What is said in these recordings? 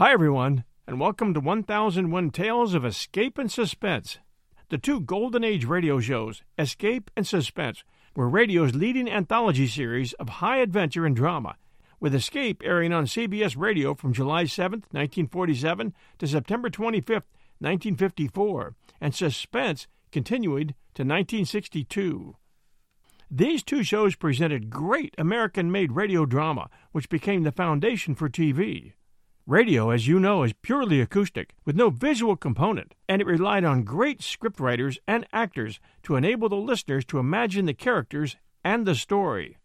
Hi, everyone, and welcome to 1001 Tales of Escape and Suspense, the two Golden Age radio shows, Escape and Suspense, were radio's leading anthology series of high adventure and drama, with Escape airing on CBS Radio from July 7, 1947 to September 25, 1954, and Suspense continuing to 1962. These two shows presented great American made radio drama, which became the foundation for TV. Radio, as you know, is purely acoustic, with no visual component, and it relied on great scriptwriters and actors to enable the listeners to imagine the characters and the story.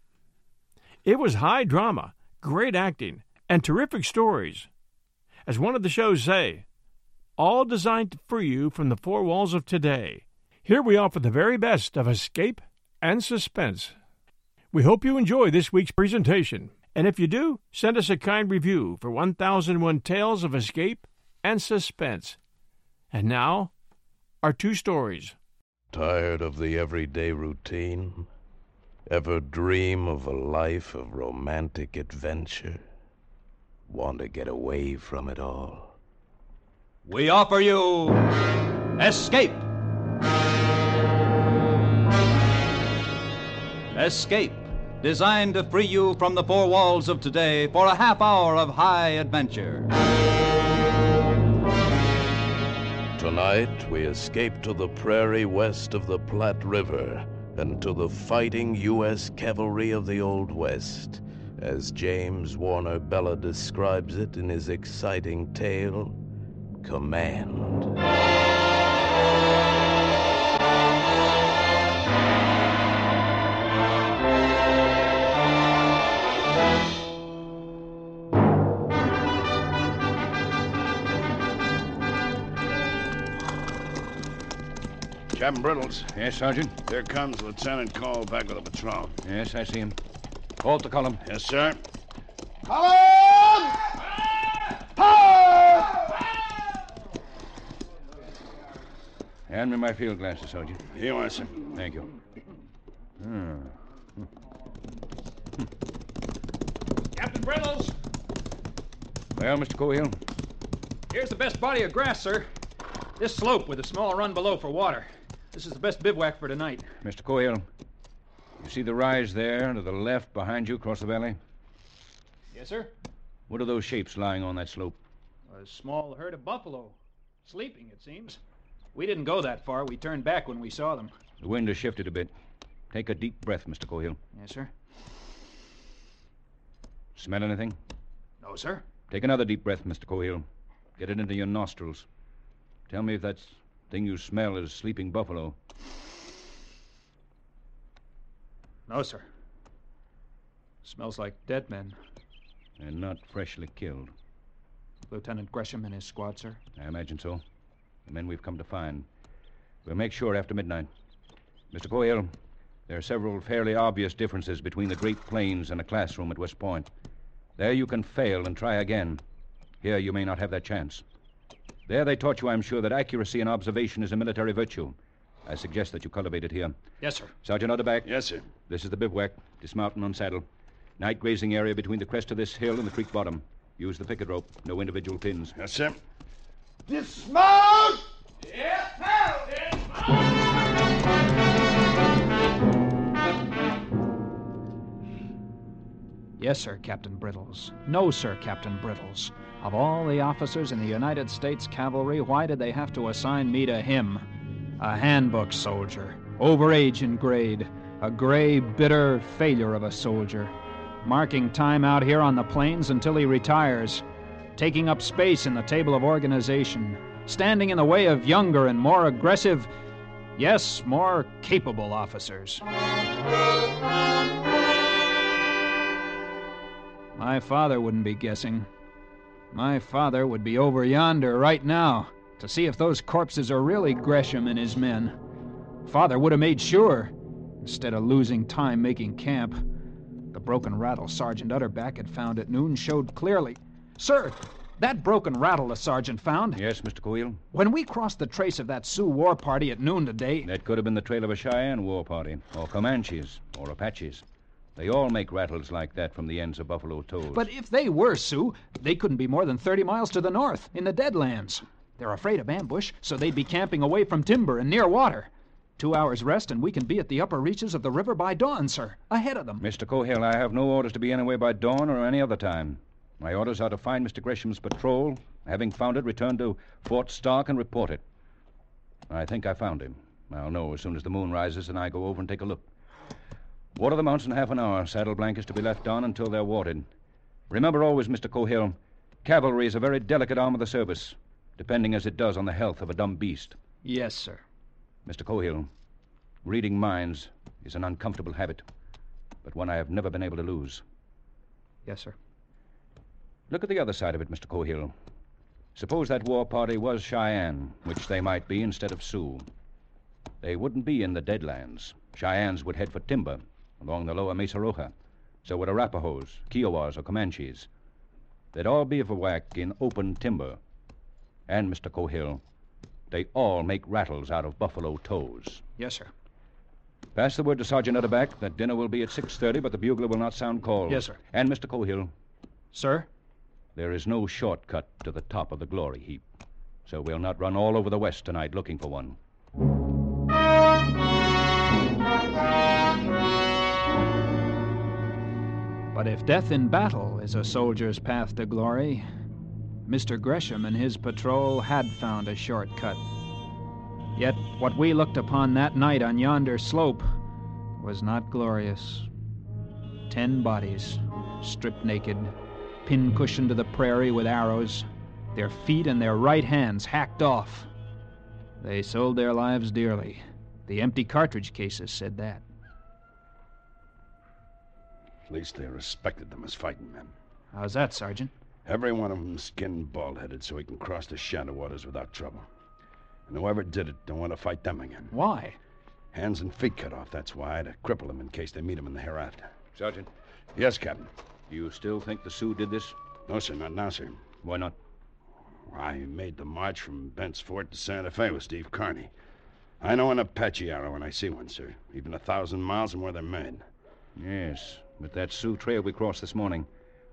It was high drama, great acting, and terrific stories. As one of the shows say, all designed to free you from the four walls of today. Here we offer the very best of escape and suspense. We hope you enjoy this week's presentation. And if you do, send us a kind review for 1001 Tales of Escape and Suspense. And now, our two stories. Tired of the everyday routine? Ever dream of a life of romantic adventure? Want to get away from it all? We offer you Escape. Escape designed to free you from the four walls of today for a half hour of high adventure. Tonight, we escape to the prairie west of the Platte River and to the fighting U.S. cavalry of the Old West, as James Warner Bellah describes it in his exciting tale, Command. Captain Brittles, Yes, Sergeant? here comes Lieutenant Cole back with a patrol. Yes, I see him. Halt the column. Yes, sir. Hand me my field glasses, Sergeant. Here you are, sir. Thank you. Hmm. Captain Brittles, Well, Mr. Cohill, here's the best body of grass, sir. This slope with a small run below for water. This is the best bivouac for tonight. Mr. Cohill, you see the rise there to the left behind you across the valley? Yes, sir. What are those shapes lying on that slope? A small herd of buffalo. Sleeping, it seems. We didn't go that far. We turned back when we saw them. The wind has shifted a bit. Take a deep breath, Mr. Cohill. Yes, sir. Smell anything? No, sir. Take another deep breath, Mr. Cohill. Get it into your nostrils. Tell me if that thing you smell is sleeping buffalo. No, sir. Smells like dead men. And not freshly killed. Lieutenant Gresham and his squad, sir. I imagine so. The men we've come to find. We'll make sure after midnight. Mr. Cohill, there are several fairly obvious differences between the Great Plains and a classroom at West Point. There you can fail and try again. Here you may not have that chance. There they taught you, I'm sure, that accuracy in observation is a military virtue. I suggest that you cultivate it here. Yes, sir. Sergeant Utterback. Yes, sir. This is the bivouac. Dismount and unsaddle. Night grazing area between the crest of this hill and the creek bottom. Use the picket rope. No individual pins. Yes, sir. Dismount! Yes, sir, Captain Brittles. No, sir, Captain Brittles. Of all the officers in the United States Cavalry, why did they have to assign me to him? A handbook soldier, over age and grade, a gray, bitter failure of a soldier, marking time out here on the plains until he retires, taking up space in the table of organization, standing in the way of younger and more aggressive, yes, more capable officers. My father wouldn't be guessing. My father would be over yonder right now to see if those corpses are really Gresham and his men. Father would have made sure, instead of losing time making camp. The broken rattle Sergeant Utterback had found at noon showed clearly. Sir, that broken rattle the sergeant found. Yes, Mr. Cohill? When we crossed the trace of that Sioux war party at noon today. That could have been the trail of a Cheyenne war party, or Comanches, or Apaches. They all make rattles like that from the ends of buffalo toes. But if they were Sioux, they couldn't be more than 30 miles to the north, in the Deadlands. They're afraid of ambush, so they'd be camping away from timber and near water. Two hours rest, and we can be at the upper reaches of the river by dawn, sir. Ahead of them. Mr. Cohill, I have no orders to be anywhere by dawn or any other time. My orders are to find Mr. Gresham's patrol. Having found it, return to Fort Stark and report it. I think I found him. I'll know as soon as the moon rises and I go over and take a look. Water the mounts in half an hour. Saddle blankets to be left on until they're watered. Remember always, Mr. Cohill, cavalry is a very delicate arm of the service, depending as it does on the health of a dumb beast. Yes, sir. Mr. Cohill, reading minds is an uncomfortable habit, but one I have never been able to lose. Yes, sir. Look at the other side of it, Mr. Cohill. Suppose that war party was Cheyenne, which they might be instead of Sioux. They wouldn't be in the Deadlands. Cheyennes would head for timber along the lower Mesa Roja. So would Arapahoes, Kiowas, or Comanches. They'd all be bivouac in open timber. And, Mr. Cohill, they all make rattles out of buffalo toes. Yes, sir. Pass the word to Sergeant Utterback that dinner will be at 6.30, but the bugler will not sound call. Yes, sir. And, Mr. Cohill, Sir? there is no shortcut to the top of the glory heap. So we'll not run all over the West tonight looking for one. But if death in battle is a soldier's path to glory, Mr. Gresham and his patrol had found a shortcut. Yet what we looked upon that night on yonder slope was not glorious. Ten bodies, stripped naked, pincushioned to the prairie with arrows, their feet and their right hands hacked off. They sold their lives dearly. The empty cartridge cases said that. At least they respected them as fighting men. How's that, Sergeant? Every one of them skinned bald headed so he can cross the shadow waters without trouble. And whoever did it don't want to fight them again. Why? Hands and feet cut off, that's why, to cripple them in case they meet him in the hereafter. Sergeant, Yes, Captain. do you still think the Sioux did this? No, sir, not now, sir. Why not? I made the march from Bent's Fort to Santa Fe with Steve Kearny. I know an Apache arrow when I see one, sir. Even a thousand miles from where they're made. Yes, but that Sioux trail we crossed this morning.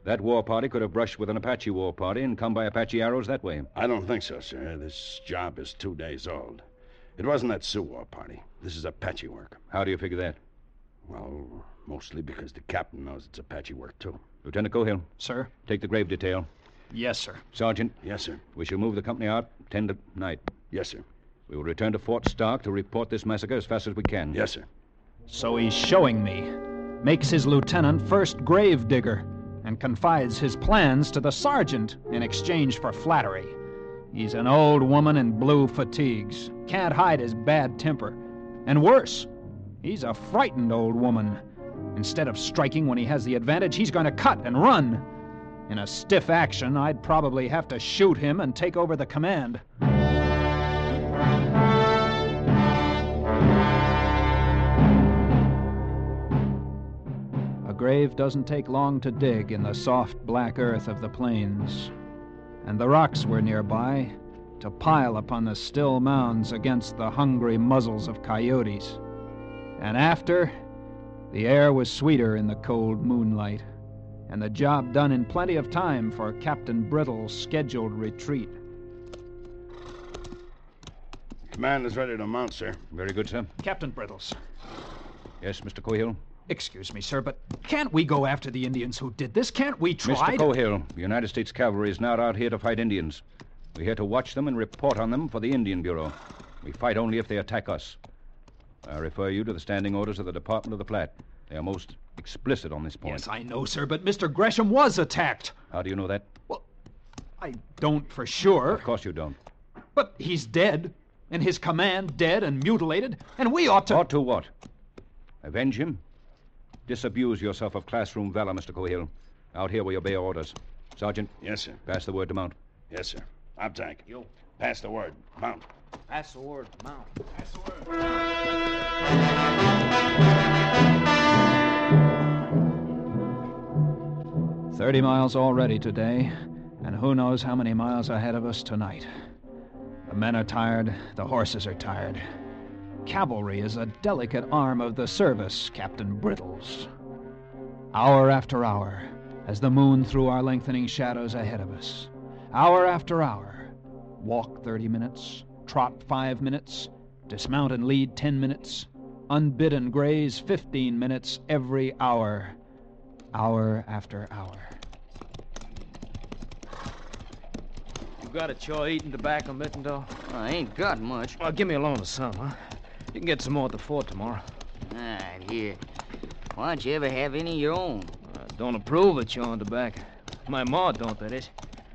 That war party could have brushed with an Apache war party and come by Apache arrows that way. I don't think so, sir. This job is two days old. It wasn't that Sioux war party. This is Apache work. How do you figure that? Well, mostly because the captain knows it's Apache work, too. Lieutenant Cohill, Sir? take the grave detail. Yes, sir. Sergeant, Yes, sir. we shall move the company out 10 to night. Yes, sir. We will return to Fort Stark to report this massacre as fast as we can. Yes, sir. So he's showing me. Makes his lieutenant first grave digger and confides his plans to the sergeant in exchange for flattery. He's an old woman in blue fatigues, can't hide his bad temper. And worse, he's a frightened old woman. Instead of striking when he has the advantage, he's going to cut and run. In a stiff action, I'd probably have to shoot him and take over the command. Grave doesn't take long to dig in the soft black earth of the plains, and the rocks were nearby to pile upon the still mounds against the hungry muzzles of coyotes. And after, the air was sweeter in the cold moonlight, and the job done in plenty of time for Captain Brittle's scheduled retreat. Command is ready to mount, sir. Very good, sir. Captain Brittles, Yes, Mr. Cohill. Excuse me, sir, but can't we go after the Indians who did this? Can't we try? Mr. to- Cohill, the United States Cavalry is not out here to fight Indians. We're here to watch them and report on them for the Indian Bureau. We fight only if they attack us. I refer you to the standing orders of the Department of the Platte. They are most explicit on this point. Yes, I know, sir, but Mr. Gresham was attacked. How do you know that? Well, I don't for sure, Of course you don't. but he's dead, and his command dead and mutilated, and we ought to. Ought to what? Avenge him? Disabuse yourself of classroom valor, Mr. Cohill. Out here we obey orders. Sergeant, Yes, sir. pass the word to mount. Yes, sir. Uptank. You. Pass the word. Mount. Pass the word, mount. Thirty miles already today, and who knows how many miles ahead of us tonight. The men are tired, the horses are tired. Cavalry is a delicate arm of the service, Captain Brittles. Hour after hour, as the moon threw our lengthening shadows ahead of us. Hour after hour. Walk 30 minutes, trot 5 minutes, dismount and lead 10 minutes, unbidden graze 15 minutes every hour. Hour after hour. You got a chore eating tobacco, Mittendorf? I ain't got much. Well, give me a loan of some, huh? You can get some more at the fort tomorrow. All right, here. Why don't you ever have any of your own? I don't approve of chewing tobacco. My ma don't, that is.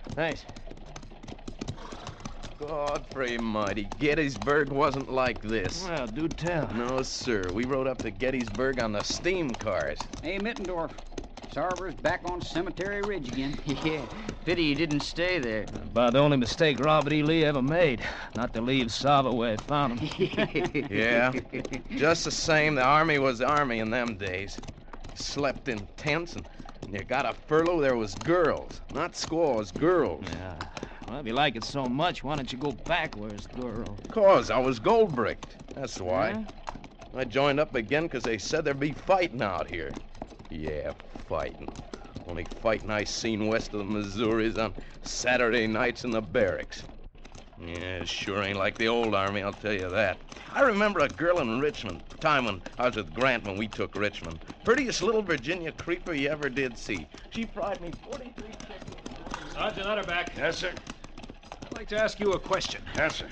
Thanks. Godfrey mighty, Gettysburg wasn't like this. Well, do tell. No, sir. We rode up to Gettysburg on the steam cars. Hey, Mittendorf. Sarver's back on Cemetery Ridge again. yeah. Pity he didn't stay there. About the only mistake Robert E. Lee ever made, not to leave Sarver where he found him. Yeah. Just the same, the army was the army in them days. Slept in tents, and when you got a furlough, there was girls. Not squaws, girls. yeah. Well, if you like it so much, why don't you go back where it's girl? Cause I was gold bricked. That's why. I joined up again because they said there'd be fighting out here. Yeah, fighting. Only fighting I seen west of the Missouris on Saturday nights in the barracks. Yeah, it sure ain't like the old army, I'll tell you that. I remember a girl in Richmond, time when I was with Grant when we took Richmond. Prettiest little Virginia creeper you ever did see. She fried me 43 chickens. Sergeant Utterback, Yes, sir. I'd like to ask you a question. Yes, sir.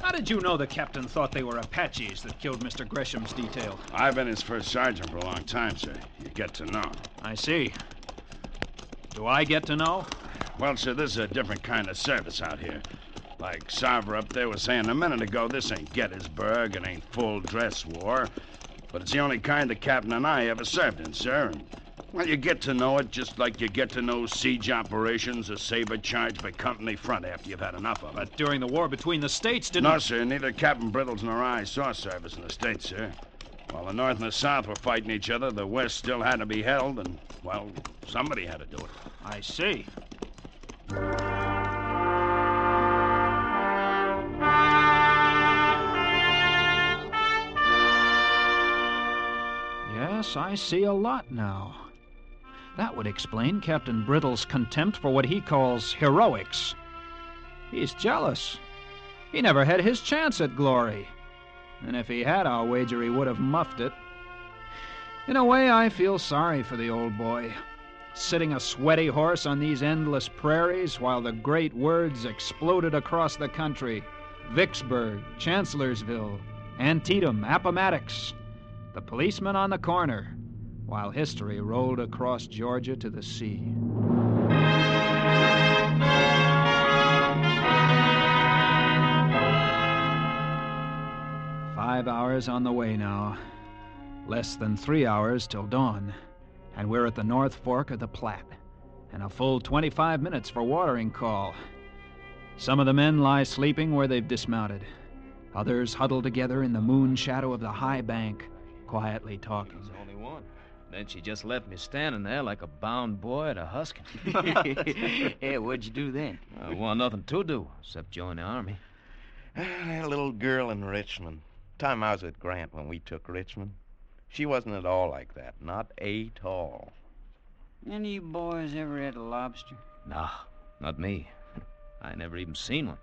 How did you know the captain thought they were Apaches that killed Mr. Gresham's detail? I've been his first sergeant for a long time, sir. You get to know. I see. Do I get to know? Well, sir, this is a different kind of service out here. Like Sarver up there was saying a minute ago, this ain't Gettysburg, it ain't full dress war. But it's the only kind the captain and I ever served in, sir. And, well, you get to know it just like you get to know siege operations, or saber charge by company front after you've had enough of it. During the war between the states, didn't No, sir, neither Captain Brittles nor I saw service in the States, sir. While the North and the South were fighting each other, the West still had to be held, and, well, somebody had to do it. I see. Yes, I see a lot now. That would explain Captain Brittle's contempt for what he calls heroics. He's jealous. He never had his chance at glory. And if he had, I'll wager he would have muffed it. In a way, I feel sorry for the old boy. Sitting a sweaty horse on these endless prairies while the great words exploded across the country Vicksburg, Chancellorsville, Antietam, Appomattox. The policeman on the corner, while history rolled across Georgia to the sea. Five hours on the way now. Less than three hours till dawn. And we're at the North Fork of the Platte. And a full 25 minutes for watering call. Some of the men lie sleeping where they've dismounted. Others huddle together in the moon shadow of the high bank, quietly talking. There's only one. Then she just left me standing there like a bound boy at a husking. yeah, what'd you do then? I want nothing to do except join the army. That little girl in Richmond. Time I was with Grant when we took Richmond. She wasn't at all like that. Not a tall. Any you boys ever had a lobster? Nah, not me. I never even seen one.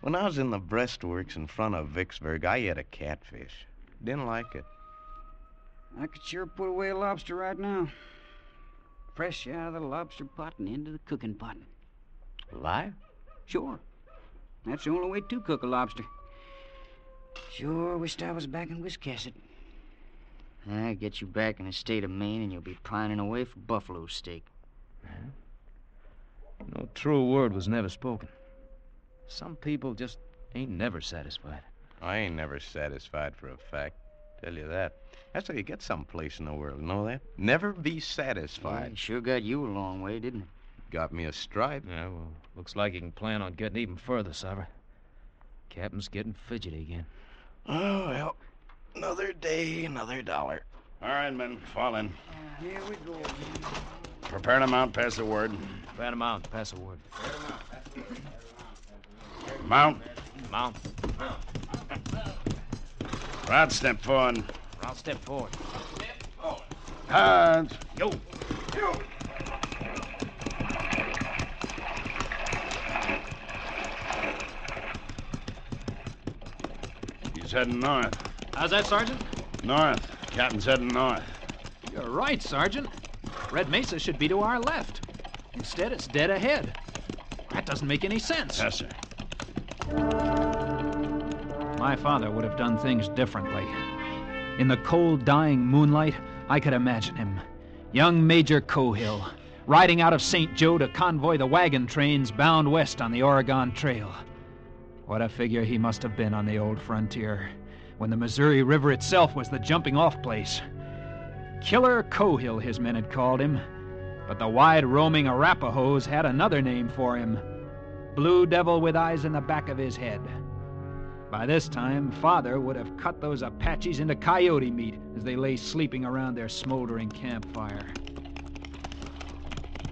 When I was in the breastworks in front of Vicksburg, I ate a catfish. Didn't like it. I could sure put away a lobster right now. Fresh out of the lobster pot and into the cooking pot. Alive? Sure. That's the only way to cook a lobster. Sure wished I was back in Wiscasset. I get you back in the state of Maine and you'll be pining away for buffalo steak. No true word was never spoken. Some people just ain't never satisfied. I ain't never satisfied for a fact. Tell you that. That's how you get someplace in the world. you Know that? Never be Yeah, satisfied. it sure got you a long way, didn't it? Got me a stripe. Yeah, well, looks like you can plan on getting even further, Sarver. Captain's getting fidgety again. Oh, well. Another day, another dollar. All right, men, fall in. Uh, here we go. Prepare to mount, pass the word. Fan him out. Pass the word. Mount. Mount. Rod, step forward. I'll step forward. Hands. Yo. He's heading north. How's that, Sergeant? North. Captain's heading north. You're right, Sergeant. Red Mesa should be to our left. Instead, it's dead ahead. That doesn't make any sense. Yes, sir. My father would have done things differently. In the cold, dying moonlight, I could imagine him. Young Major Cohill, riding out of St. Joe to convoy the wagon trains bound west on the Oregon Trail. What a figure he must have been on the old frontier, when the Missouri River itself was the jumping off place. Killer Cohill, his men had called him. But the wide roaming Arapahoes had another name for him Blue Devil with eyes in the back of his head. By this time, Father would have cut those Apaches into coyote meat as they lay sleeping around their smoldering campfire.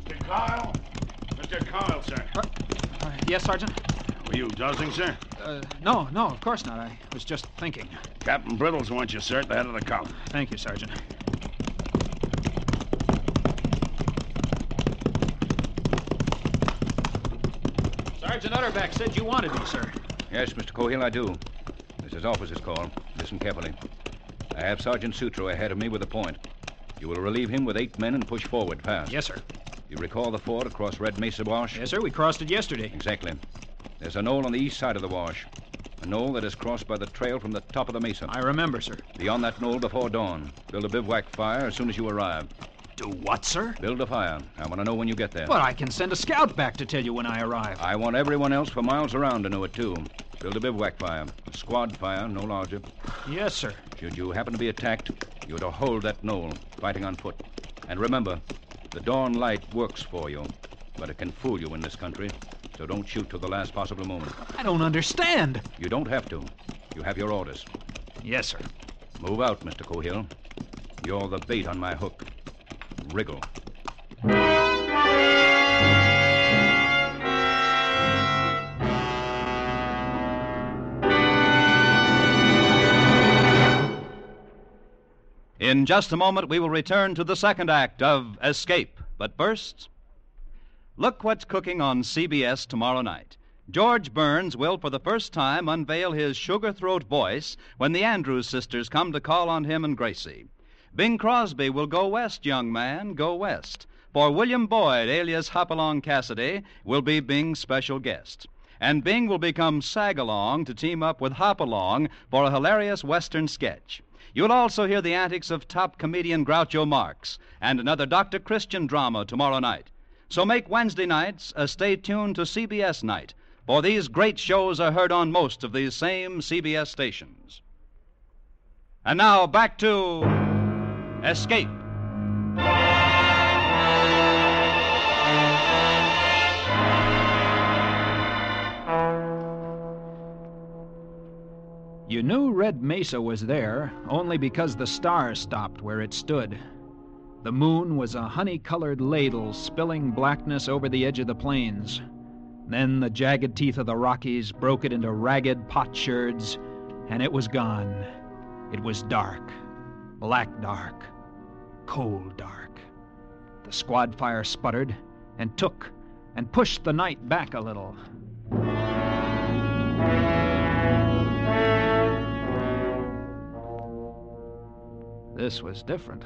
Mr. Cohill? Mr. Cohill, sir. Uh, yes, Sergeant? Were you dozing, sir? Uh, no, no, of course not. I was just thinking. Captain Brittles wants you, sir, at the head of the column. Thank you, Sergeant. Sergeant Utterback said you wanted me, sir. Yes, Mr. Cohill, I do. This is officer's call. Listen carefully. I have Sergeant Sutro ahead of me with a point. You will relieve him with eight men and push forward fast. Yes, sir. You recall the ford across Red Mesa Wash? Yes, sir. We crossed it yesterday. Exactly. There's a knoll on the east side of the wash. A knoll that is crossed by the trail from the top of the mesa. I remember, sir. Beyond that knoll before dawn. Build a bivouac fire as soon as you arrive. Do what, sir? Build a fire. I want to know when you get there. But I can send a scout back to tell you when I arrive. I want everyone else for miles around to know it, too. Build a bivouac fire. A squad fire, no larger. Yes, sir. Should you happen to be attacked, you're to hold that knoll, fighting on foot. And remember, the dawn light works for you, but it can fool you in this country. So don't shoot till the last possible moment. I don't understand. You don't have to. You have your orders. Yes, sir. Move out, Mr. Cohill. You're the bait on my hook. Wriggle. In just a moment, we will return to the second act of Escape. But first, look what's cooking on CBS tomorrow night. George Burns will, for the first time, unveil his sugar throat voice when the Andrews sisters come to call on him and Gracie. Bing Crosby will go west, young man, go west. For William Boyd, alias Hopalong Cassidy, will be Bing's special guest. And Bing will become Sagalong to team up with Hopalong for a hilarious Western sketch. You'll also hear the antics of top comedian Groucho Marx and another Dr. Christian drama tomorrow night. So make Wednesday nights a stay tuned to CBS night, for these great shows are heard on most of these same CBS stations. And now back to Escape. You knew Red Mesa was there only because the stars stopped where it stood. The moon was a honey colored ladle spilling blackness over the edge of the plains. Then the jagged teeth of the Rockies broke it into ragged potsherds, and it was gone. It was dark, black dark, cold dark. The squad fire sputtered and took and pushed the night back a little. This was different.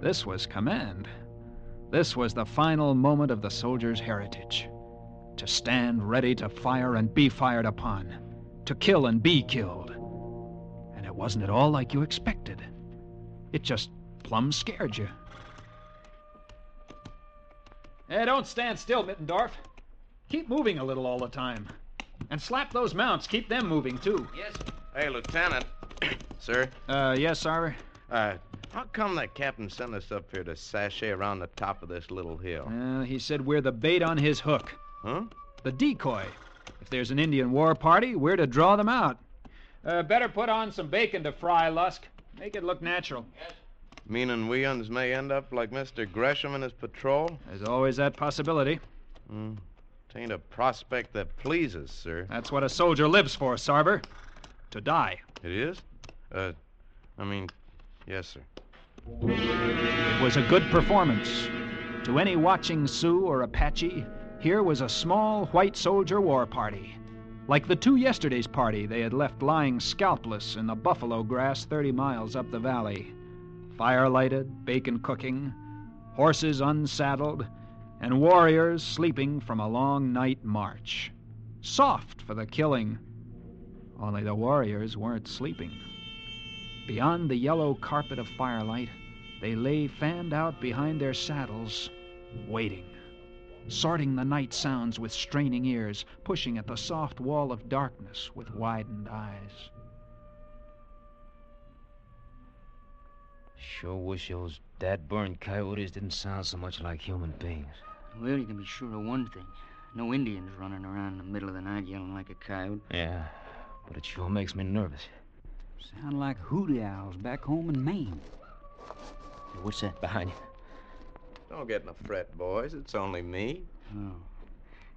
This was command. This was the final moment of the soldier's heritage. To stand ready to fire and be fired upon. To kill and be killed. And it wasn't at all like you expected. It just plumb scared you. Hey, don't stand still, Mittendorf. Keep moving a little all the time. And slap those mounts. Keep them moving, too. Yes. Hey, Lieutenant. Sir, Uh, yes, sir? uh, how come that captain sent us up here to sashay around the top of this little hill? Uh, he said we're the bait on his hook. Huh? The decoy. If there's an Indian war party, we're to draw them out. Uh, better put on some bacon to fry, Lusk. Make it look natural. Yes. Meaning we uns may end up like Mr. Gresham and his patrol? There's always that possibility. Hmm. Tain't a prospect that pleases, sir. That's what a soldier lives for, Sarver. To die. It is? Uh, I mean, yes, sir. It was a good performance. To any watching Sioux or Apache, here was a small white soldier war party. Like the two yesterday's party they had left lying scalpless in the buffalo grass 30 miles up the valley. Fire lighted, bacon cooking, horses unsaddled, and warriors sleeping from a long night march. Soft for the killing, only the warriors weren't sleeping. Beyond the yellow carpet of firelight, they lay fanned out behind their saddles, waiting, sorting the night sounds with straining ears, pushing at the soft wall of darkness with widened eyes. Sure wish those dad-burned coyotes didn't sound so much like human beings. Well, you can be sure of one thing. No Indians running around in the middle of the night yelling like a coyote. Yeah, but it sure makes me nervous. Sound like hooty owls back home in Maine. Hey, what's that? Behind you. Don't get in a fret, boys. It's only me. Oh.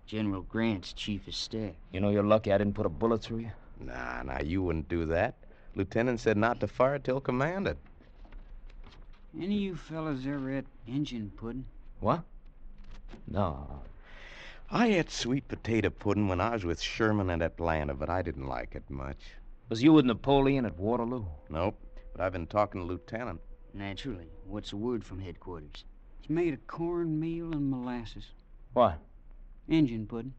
General Grant's chief of staff. You know you're lucky I didn't put a bullet through you. Nah, nah, you wouldn't do that. Lieutenant said not to fire till commanded. Any of you fellas ever ate Injun pudding? What? No. I ate sweet potato pudding when I was with Sherman at Atlanta, but I didn't like it much. Was you with Napoleon at Waterloo? Nope, but I've been talking to Lieutenant. Naturally. What's the word from headquarters? It's made of cornmeal and molasses. What? Injun pudding.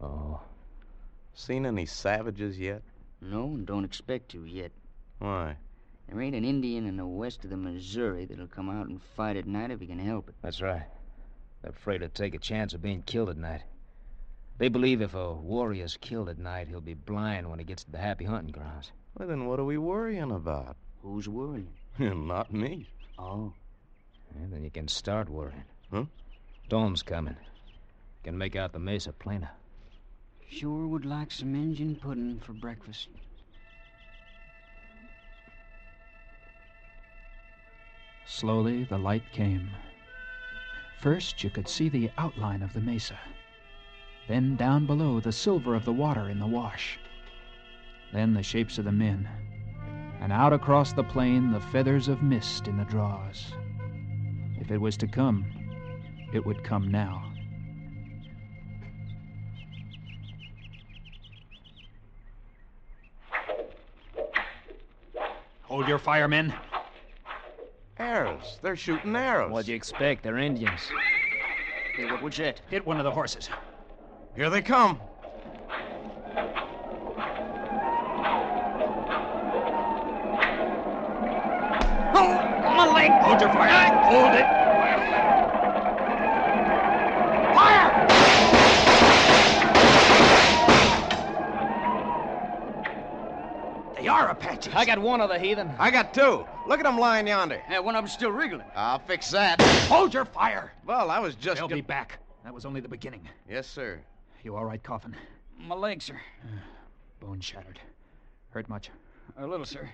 Oh. Seen any savages yet? No, and don't expect to yet. Why? There ain't an Indian in the west of the Missouri that'll come out and fight at night if he can help it. That's right. They're afraid to take a chance of being killed at night. They believe if a warrior's killed at night, he'll be blind when he gets to the happy hunting grounds. Well, then what are we worrying about? Who's worrying? Not me. Oh. Yeah, then you can start worrying. Huh? Storm's coming. Can make out the mesa plainer. Sure would like some Injun pudding for breakfast. Slowly, the light came. First, you could see the outline of the mesa. Then, down below, the silver of the water in the wash. Then, the shapes of the men. And out across the plain, the feathers of mist in the draws. If it was to come, it would come now. Hold your fire, men. Arrows. They're shooting arrows. What'd you expect? They're Indians. Hey, what was that? Hit one of the horses. Here they come. Hold your fire. Hold it. Fire! They are Apaches. I got one of the heathen. I got two. Look at them lying yonder. Yeah, one of them's still wriggling. I'll fix that. Hold your fire. Well, I was just. They'll go- be back. That was only the beginning. Yes, sir. You all right, Coffin? My leg, sir. Bone shattered. Hurt much? A little, sir.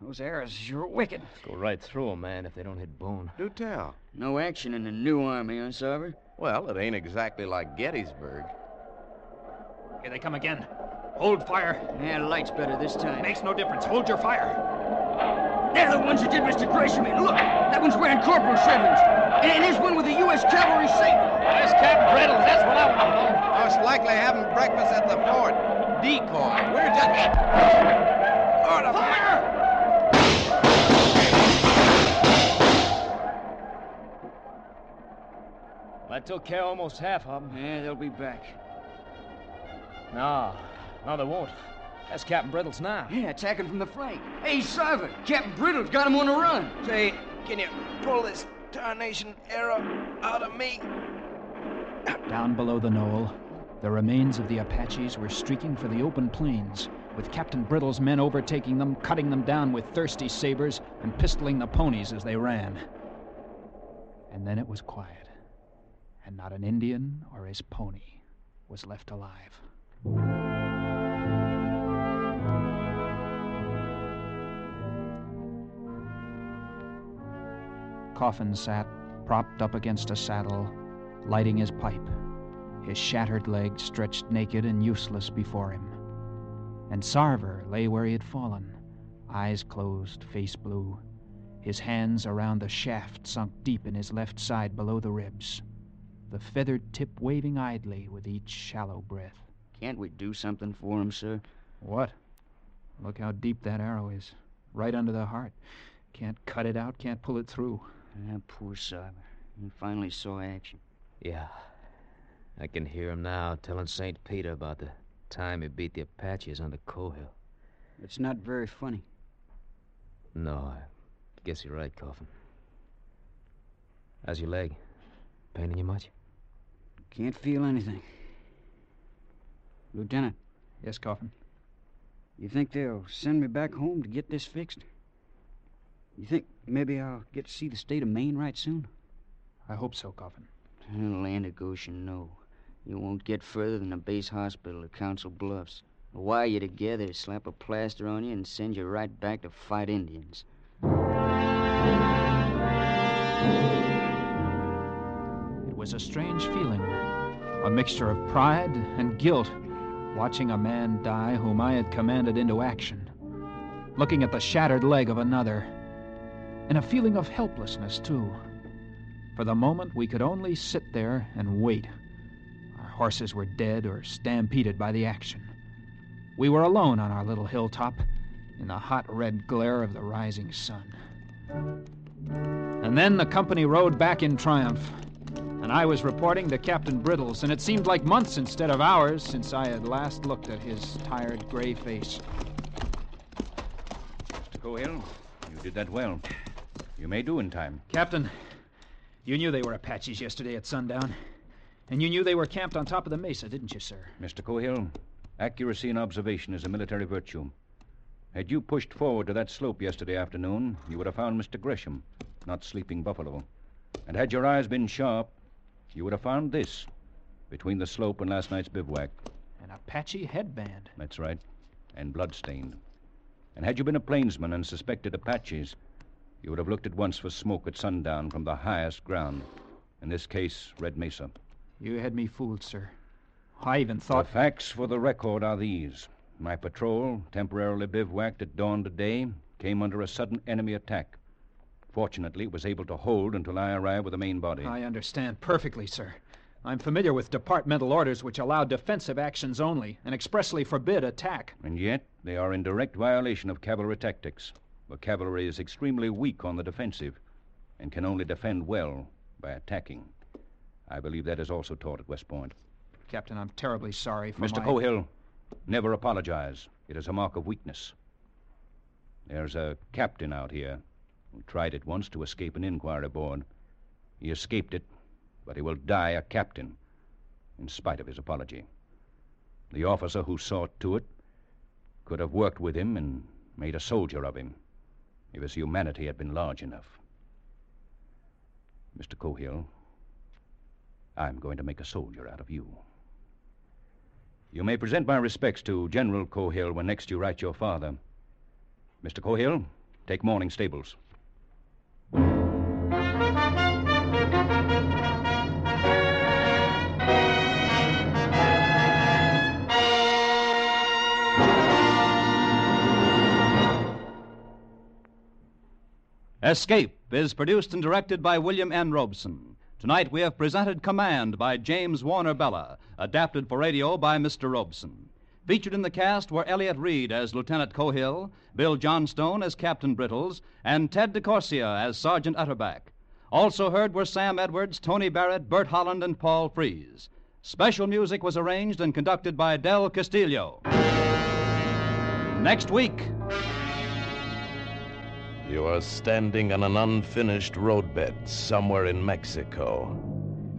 Those arrows sure wicked. Go right through 'em, man, if they don't hit bone. Do tell. No action in the new army, huh, Sarver? Well, it ain't exactly like Gettysburg. Here they come again. Hold fire. Yeah, light's better this time. Makes no difference. Hold your fire. They're the ones that did Mr. Gresham in. Look, that one's wearing corporal shavings. And there's one with the U.S. Cavalry saber. There's Captain Reynolds. That's what I want to know. Most likely having breakfast at the fort. Decoy. We're just. Order fire! I took care of almost half of them. Yeah, they'll be back. No, no, they won't. That's Captain Brittles now. Yeah, attacking from the flank. Hey, Sarver, Captain Brittle's got him on the run. Say, can you pull this tarnation arrow out of me? Down below the knoll, the remains of the Apaches were streaking for the open plains, with Captain Brittle's men overtaking them, cutting them down with thirsty sabers, and pistoling the ponies as they ran. And then it was quiet, and not an Indian or his pony was left alive. Coffin sat, propped up against a saddle, lighting his pipe, his shattered leg stretched naked and useless before him. And Sarver lay where he had fallen, eyes closed, face blue, his hands around the shaft sunk deep in his left side below the ribs, the feathered tip waving idly with each shallow breath. Can't we do something for him, sir? What? Look how deep that arrow is. Right under the heart. Can't cut it out, can't pull it through. Ah, poor Sarver. He finally saw action. Yeah. I can hear him now telling St. Peter about the time he beat the Apaches on the Cohill. It's not very funny. No, I guess you're right, Coffin. How's your leg? Paining you much? Can't feel anything. Lieutenant, Yes, Coffin? you think they'll send me back home to get this fixed? You think maybe I'll get to see the state of Maine right soon? I hope so, Coffin. Uh, Land of Goshen, no. You won't get further than a base hospital at Council Bluffs. Wire you together, slap a plaster on you, and send you right back to fight Indians. Was a strange feeling, a mixture of pride and guilt, watching a man die whom I had commanded into action, looking at the shattered leg of another, and a feeling of helplessness, too. For the moment, we could only sit there and wait. Our horses were dead or stampeded by the action. We were alone on our little hilltop in the hot red glare of the rising sun. And then the company rode back in triumph, and I was reporting to Captain Brittles, and it seemed like months instead of hours since I had last looked at his tired gray face. Mr. Cohill, you did that well. You may do in time. Captain, you knew they were Apaches yesterday at sundown. And you knew they were camped on top of the mesa, didn't you, sir? Mr. Cohill, accuracy in observation is a military virtue. Had you pushed forward to that slope yesterday afternoon, you would have found Mr. Gresham, not sleeping buffalo. And had your eyes been sharp, you would have found this between the slope and last night's bivouac. An Apache headband. That's right. And bloodstained. And had you been a plainsman and suspected Apaches, you would have looked at once for smoke at sundown from the highest ground. In this case, Red Mesa. You had me fooled, sir. I even thought. The facts for the record are these. My patrol, temporarily bivouacked at dawn today, came under a sudden enemy attack. Fortunately, was able to hold until I arrived with the main body. I understand perfectly, sir. I'm familiar with departmental orders which allow defensive actions only and expressly forbid attack. And yet, they are in direct violation of cavalry tactics. The cavalry is extremely weak on the defensive and can only defend well by attacking. I believe that is also taught at West Point. Captain, I'm terribly sorry for Mr. my... Cohill, never apologize. It is a mark of weakness. There's a captain out here who tried it once to escape an inquiry board. He escaped it, but he will die a captain, in spite of his apology. The officer who saw to it could have worked with him and made a soldier of him if his humanity had been large enough. Mr. Cohill, I'm going to make a soldier out of you. You may present my respects to General Cohill when next you write your father. Mr. Cohill, take morning stables. Escape is produced and directed by William N. Robson. Tonight we have presented Command by James Warner Bellah, adapted for radio by Mr. Robson. Featured in the cast were Elliott Reid as Lieutenant Cohill, Bill Johnstone as Captain Brittles, and Ted DeCorsia as Sergeant Utterback. Also heard were Sam Edwards, Tony Barrett, Bert Holland, and Paul Frees. Special music was arranged and conducted by Del Castillo. Next week. You are standing on an unfinished roadbed somewhere in Mexico.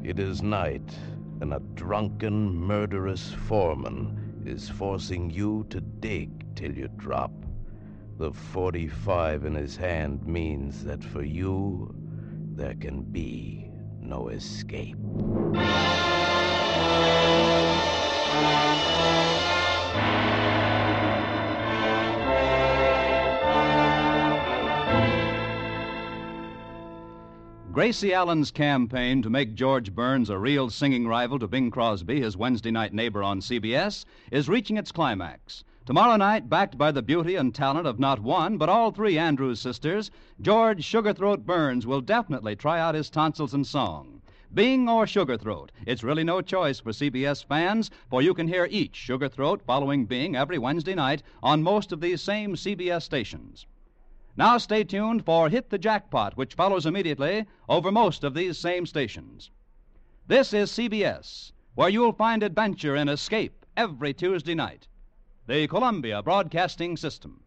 It is night, and a drunken, murderous foreman is forcing you to dig till you drop. The 45 in his hand means that for you, there can be no escape. Gracie Allen's campaign to make George Burns a real singing rival to Bing Crosby, his Wednesday night neighbor on CBS, is reaching its climax. Tomorrow night, backed by the beauty and talent of not one, but all three Andrews sisters, George Sugarthroat Burns will definitely try out his tonsils in song. Bing or Sugarthroat, it's really no choice for CBS fans, for you can hear each Sugarthroat following Bing every Wednesday night on most of these same CBS stations. Now stay tuned for Hit the Jackpot, which follows immediately over most of these same stations. This is CBS, where you'll find adventure and escape every Tuesday night. The Columbia Broadcasting System.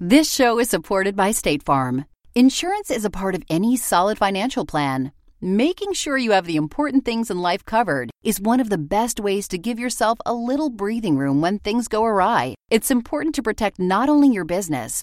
This show is supported by State Farm. Insurance is a part of any solid financial plan. Making sure you have the important things in life covered is one of the best ways to give yourself a little breathing room when things go awry. It's important to protect not only your business,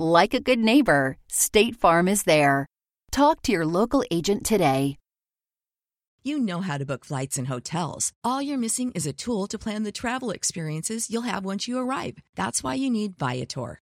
Like a good neighbor, State Farm is there. Talk to your local agent today. You know how to book flights and hotels. All you're missing is a tool to plan the travel experiences you'll have once you arrive. That's why you need Viator.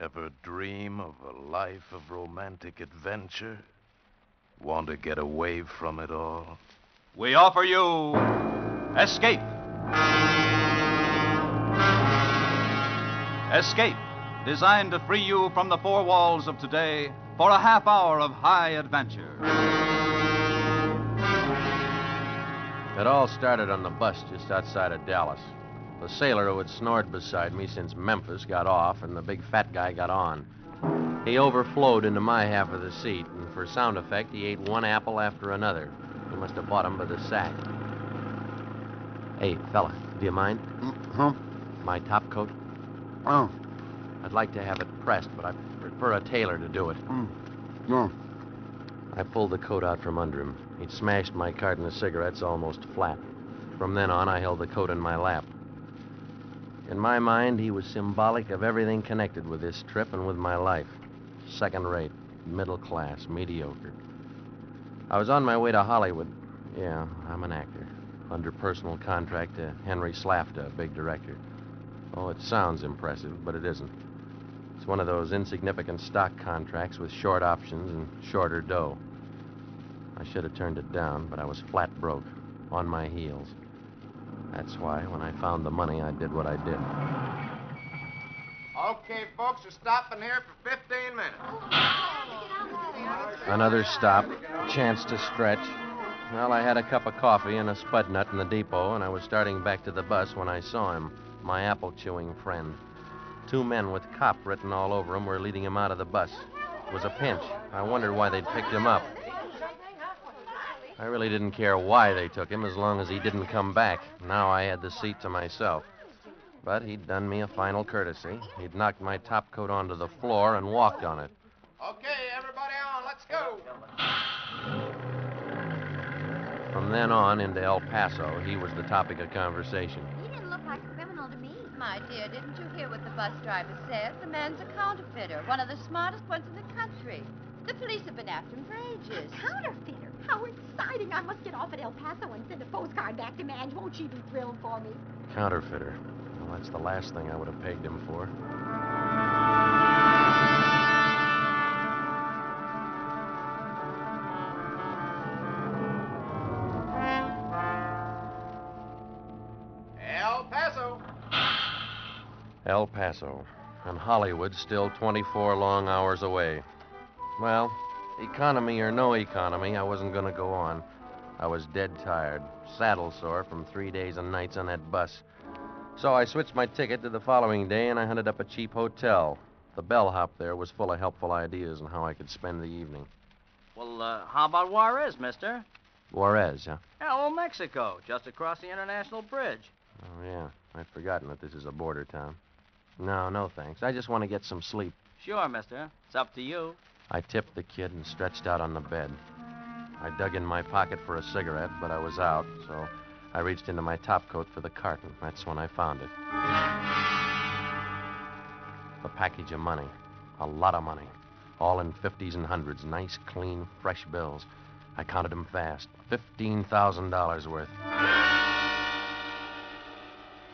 Ever dream of a life of romantic adventure? Want to get away from it all? We offer you Escape. Escape, designed to free you from the four walls of today for a half hour of high adventure. It all started on the bus just outside of Dallas. The sailor who had snored beside me since Memphis got off, and the big fat guy got on. He overflowed into my half of the seat, and for sound effect, he ate one apple after another. He must have bought 'em by the sack. Hey, fella, do you mind? Huh? My top coat? Oh. I'd like to have it pressed, but I prefer a tailor to do it. Mm. No. I pulled the coat out from under him. He'd smashed my carton of cigarettes almost flat. From then on, I held the coat in my lap. In my mind, he was symbolic of everything connected with this trip and with my life. Second rate, middle class, mediocre. I was on my way to Hollywood. Yeah, I'm an actor. Under personal contract to Henry Slafta, a big director. Oh, it sounds impressive, but it isn't. It's one of those insignificant stock contracts with short options and shorter dough. I should have turned it down, but I was flat broke, on my heels. That's why, when I found the money, I did what I did. Okay, folks, we're stopping here for 15 minutes. Another stop, chance to stretch. Well, I had a cup of coffee and a Spudnut in the depot, and I was starting back to the bus when I saw him, my apple chewing friend. Two men with cop written all over them were leading him out of the bus. It was a pinch. I wondered why they'd picked him up. I really didn't care why they took him as long as he didn't come back. Now I had the seat to myself. But he'd done me a final courtesy. He'd knocked my top coat onto the floor and walked on it. Okay, everybody on, let's go. From then on into El Paso, he was the topic of conversation. He didn't look like a criminal to me. My dear, didn't you hear what the bus driver said? The man's a counterfeiter, one of the smartest ones in the country. The police have been after him for ages. A counterfeiter? How exciting. I must get off at El Paso and send a postcard back to Madge. Won't she be thrilled for me? Counterfeiter. Well, that's the last thing I would have pegged him for. El Paso. El Paso. And Hollywood still 24 long hours away. Well, economy or no economy, I wasn't going to go on. I was dead tired, saddle sore from three days and nights on that bus. So I switched my ticket to the following day and I hunted up a cheap hotel. The bellhop there was full of helpful ideas on how I could spend the evening. Well, uh, how about Juarez, mister? Juarez, huh? Yeah, old Mexico, just across the International Bridge. Oh, yeah. I'd forgotten that this is a border town. No, no thanks. I just want to get some sleep. Sure, mister. It's up to you. I tipped the kid and stretched out on the bed. I dug in my pocket for a cigarette, but I was out, so I reached into my topcoat for the carton. That's when I found it. A package of money. A lot of money. All in 50s and hundreds. Nice, clean, fresh bills. I counted them fast. $15,000 worth.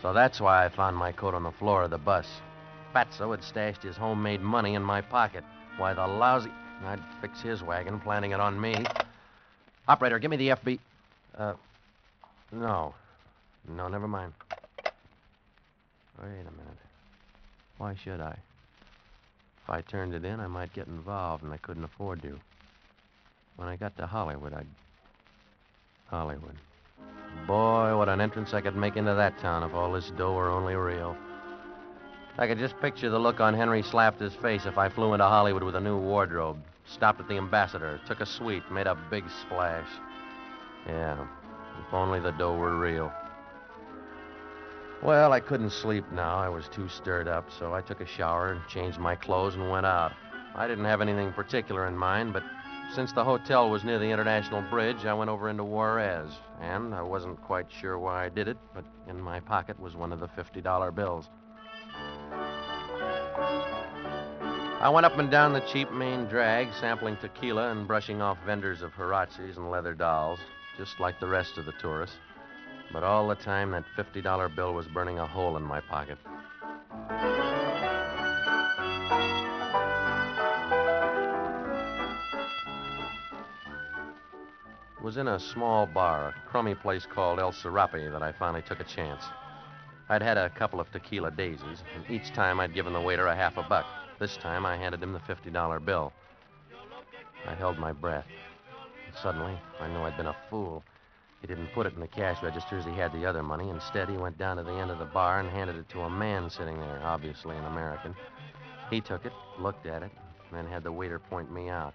So that's why I found my coat on the floor of the bus. Fatso had stashed his homemade money in my pocket. Why, the lousy. I'd fix his wagon, planning it on me. Operator, give me the FB. Uh, no. No, never mind. Wait a minute. Why should I? If I turned it in, I might get involved, and I couldn't afford to. When I got to Hollywood, I'd. Hollywood. Boy, what an entrance I could make into that town if all this dough were only real. I could just picture the look on Henry Slafter's face if I flew into Hollywood with a new wardrobe, stopped at the ambassador, took a suite, made a big splash. Yeah, if only the dough were real. Well, I couldn't sleep now. I was too stirred up, so I took a shower and changed my clothes and went out. I didn't have anything particular in mind, but since the hotel was near the International Bridge, I went over into Juarez. And I wasn't quite sure why I did it, but in my pocket was one of the $50 bills. I went up and down the cheap main drag, sampling tequila and brushing off vendors of Huaraches and leather dolls, just like the rest of the tourists. But all the time, that $50 bill was burning a hole in my pocket. It was in a small bar, a crummy place called El Serape, that I finally took a chance. I'd had a couple of tequila daisies, and each time I'd given the waiter a half a buck. This time I handed him the $50 bill. I held my breath. And suddenly, I knew I'd been a fool. He didn't put it in the cash register as he had the other money. Instead, he went down to the end of the bar and handed it to a man sitting there, obviously an American. He took it, looked at it, and then had the waiter point me out.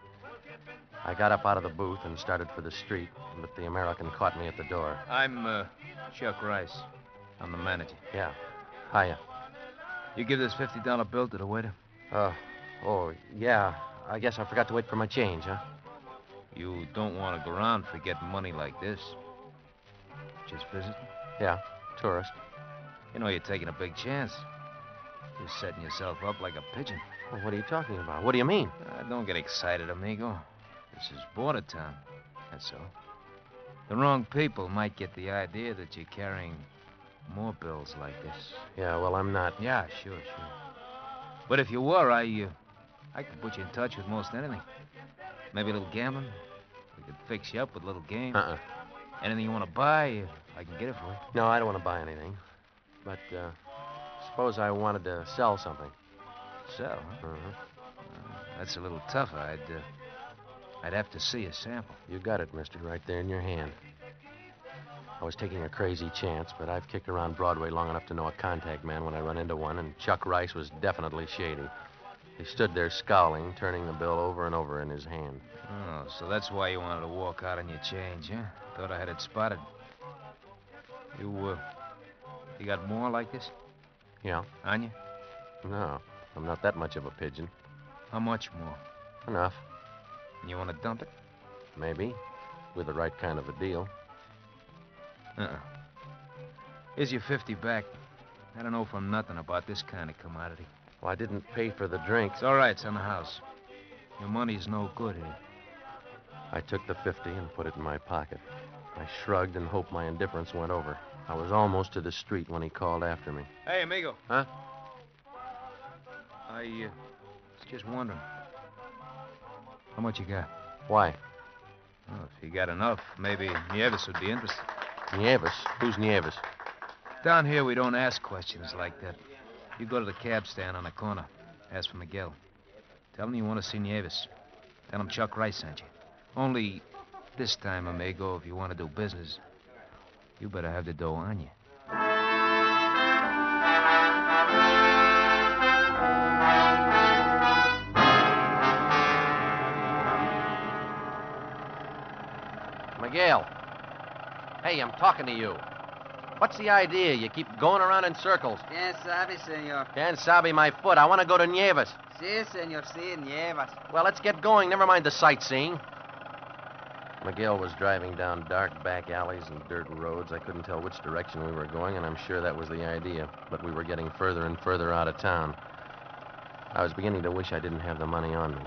I got up out of the booth and started for the street, but the American caught me at the door. I'm uh, Chuck Rice. I'm the manager. Yeah. Hiya. You give this $50 bill to the waiter? Uh, oh, yeah. I guess I forgot to wait for my change, huh? You don't want to go around forgetting money like this. Just visiting? Yeah, tourist. You know you're taking a big chance. You're setting yourself up like a pigeon. Well, what are you talking about? What do you mean? Uh, don't get excited, amigo. This is border town. That's all. The wrong people might get the idea that you're carrying more bills like this. Yeah, well, I'm not. Yeah, sure, sure. But if you were, I, uh, I could put you in touch with most anything. Maybe a little gambling. We could fix you up with a little game. Uh-uh. Anything you want to buy, uh, I can get it for you. No, I don't want to buy anything. But, uh, suppose I wanted to sell something. Sell, huh? Uh-huh. Uh, that's a little tough. I'd, uh, I'd have to see a sample. You got it, mister, right there in your hand. I was taking a crazy chance, but I've kicked around Broadway long enough to know a contact man when I run into one, and Chuck Rice was definitely shady. He stood there scowling, turning the bill over and over in his hand. Oh, so that's why you wanted to walk out on your change, huh? Thought I had it spotted. You, uh, you got more like this? Yeah? On you? No, I'm not that much of a pigeon. How much more? Enough. And you want to dump it? Maybe. With the right kind of a deal. Uh-uh. Here's your 50 back. I don't know from nothing about this kind of commodity. Well, I didn't pay for the drinks. It's all right. It's on the house. Your money's no good here. I took the 50 and put it in my pocket. I shrugged and hoped my indifference went over. I was almost to the street when he called after me. Hey, amigo. Huh? I, uh, was just wondering. How much you got? Why? Well, if you got enough, maybe Nieves would be interested. Nieves? Who's Nieves? Down here, we don't ask questions like that. You go to the cab stand on the corner. Ask for Miguel. Tell him you want to see Nieves. Tell him Chuck Rice sent you. Only this time, amigo, if you want to do business, you better have the dough on you. Miguel. Hey, I'm talking to you. What's the idea? You keep going around in circles. Yes, sabe, senor. Can't sabe my foot. I want to go to Nieves. Si, senor, si, Nieves. Well, let's get going. Never mind the sightseeing. Miguel was driving down dark back alleys and dirt roads. I couldn't tell which direction we were going, and I'm sure that was the idea. But we were getting further and further out of town. I was beginning to wish I didn't have the money on me.